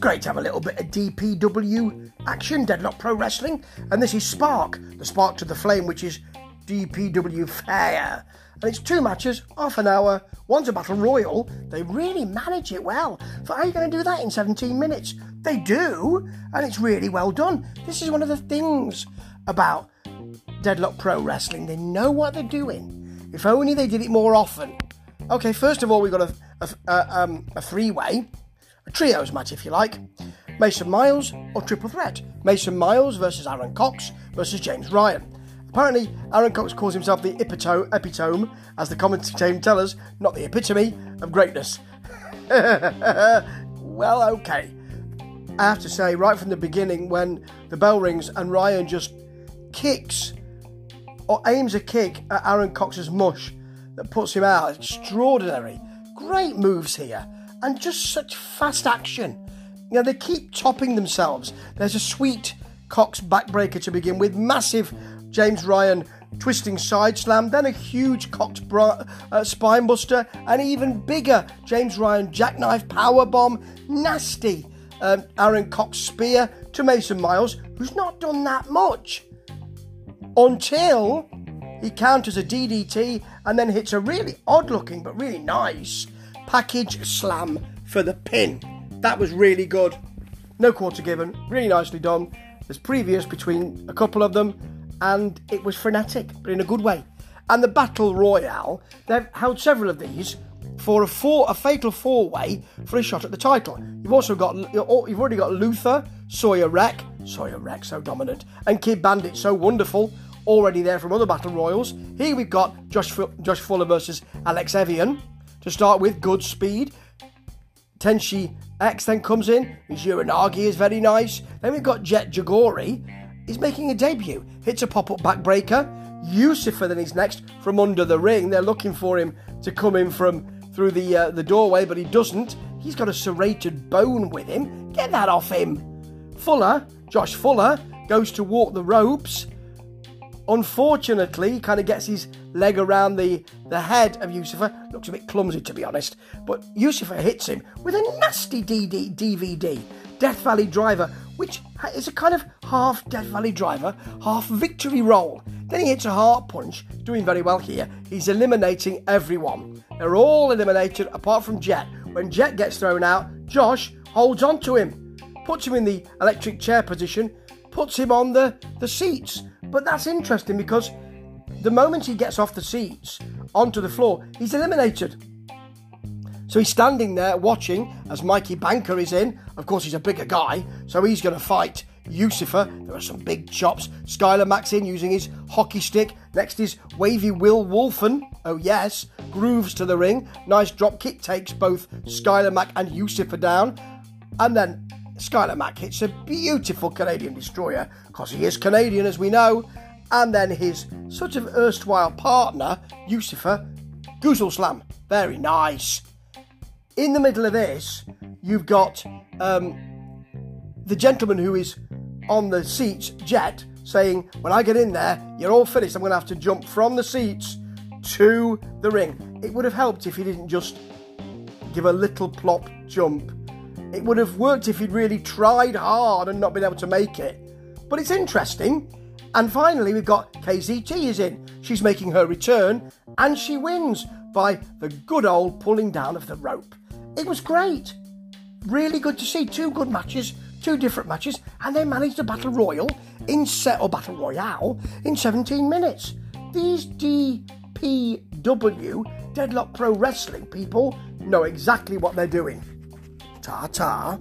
great to have a little bit of DPW action, Deadlock Pro Wrestling. And this is Spark, the Spark to the Flame, which is DPW Fire. And it's two matches, half an hour. One's a battle royal. They really manage it well. For how are you going to do that in 17 minutes? They do, and it's really well done. This is one of the things about Deadlock Pro Wrestling. They know what they're doing. If only they did it more often. Okay, first of all, we've got a, a, a, um, a three way, a trios match, if you like. Mason Miles or Triple Threat. Mason Miles versus Aaron Cox versus James Ryan. Apparently, Aaron Cox calls himself the epitome, as the commentary team tell us, not the epitome of greatness. well, okay. I have to say, right from the beginning, when the bell rings and Ryan just kicks or aims a kick at Aaron Cox's mush that puts him out, extraordinary. Great moves here, and just such fast action. You know, they keep topping themselves. There's a sweet Cox backbreaker to begin with, massive James Ryan twisting side slam, then a huge Cox bra- uh, spine buster, and even bigger James Ryan jackknife power bomb, nasty um, Aaron Cox spear to Mason Miles, who's not done that much until he counters a DDT and then hits a really odd looking but really nice package slam for the pin. That was really good. No quarter given, really nicely done. There's previous between a couple of them and it was frenetic, but in a good way. And the Battle Royale, they've held several of these for a four, a fatal four-way for a shot at the title. You've also got, you've already got Luther, Sawyer Wreck, Sawyer Wreck so dominant, and Kid Bandit so wonderful, already there from other Battle Royals. Here we've got Josh, Josh Fuller versus Alex Evian. To start with, good speed. Tenshi X then comes in. His Uranage is very nice. Then we've got Jet Jagori He's making a debut. Hits a pop up backbreaker. Yusufa then is next from under the ring. They're looking for him to come in from through the uh, the doorway, but he doesn't. He's got a serrated bone with him. Get that off him. Fuller, Josh Fuller, goes to walk the ropes. Unfortunately, he kind of gets his leg around the, the head of Yusufa. Looks a bit clumsy, to be honest. But Yusufa hits him with a nasty DD, DVD. Death Valley Driver, which is a kind of half Death Valley Driver, half victory roll. Then he hits a heart punch, doing very well here. He's eliminating everyone. They're all eliminated apart from Jet. When Jet gets thrown out, Josh holds on to him, puts him in the electric chair position, puts him on the, the seats. But that's interesting because the moment he gets off the seats onto the floor, he's eliminated. So he's standing there watching as Mikey Banker is in. Of course, he's a bigger guy, so he's going to fight Yusufa. There are some big chops. Skylar Max in using his hockey stick. Next is Wavy Will Wolfen. Oh, yes. Grooves to the ring. Nice drop kick takes both Skylar Mack and Yusufa down. And then Skylar Mack hits a beautiful Canadian destroyer, because he is Canadian, as we know. And then his sort of erstwhile partner, Yusufa, Goozle Slam. Very nice. In the middle of this, you've got um, the gentleman who is on the seats, Jet, saying, When I get in there, you're all finished. I'm going to have to jump from the seats to the ring. It would have helped if he didn't just give a little plop jump. It would have worked if he'd really tried hard and not been able to make it. But it's interesting. And finally, we've got KZT is in. She's making her return and she wins by the good old pulling down of the rope. It was great. Really good to see two good matches, two different matches, and they managed a battle royal in set or battle royale in 17 minutes. These DPW Deadlock Pro Wrestling people know exactly what they're doing. 查查。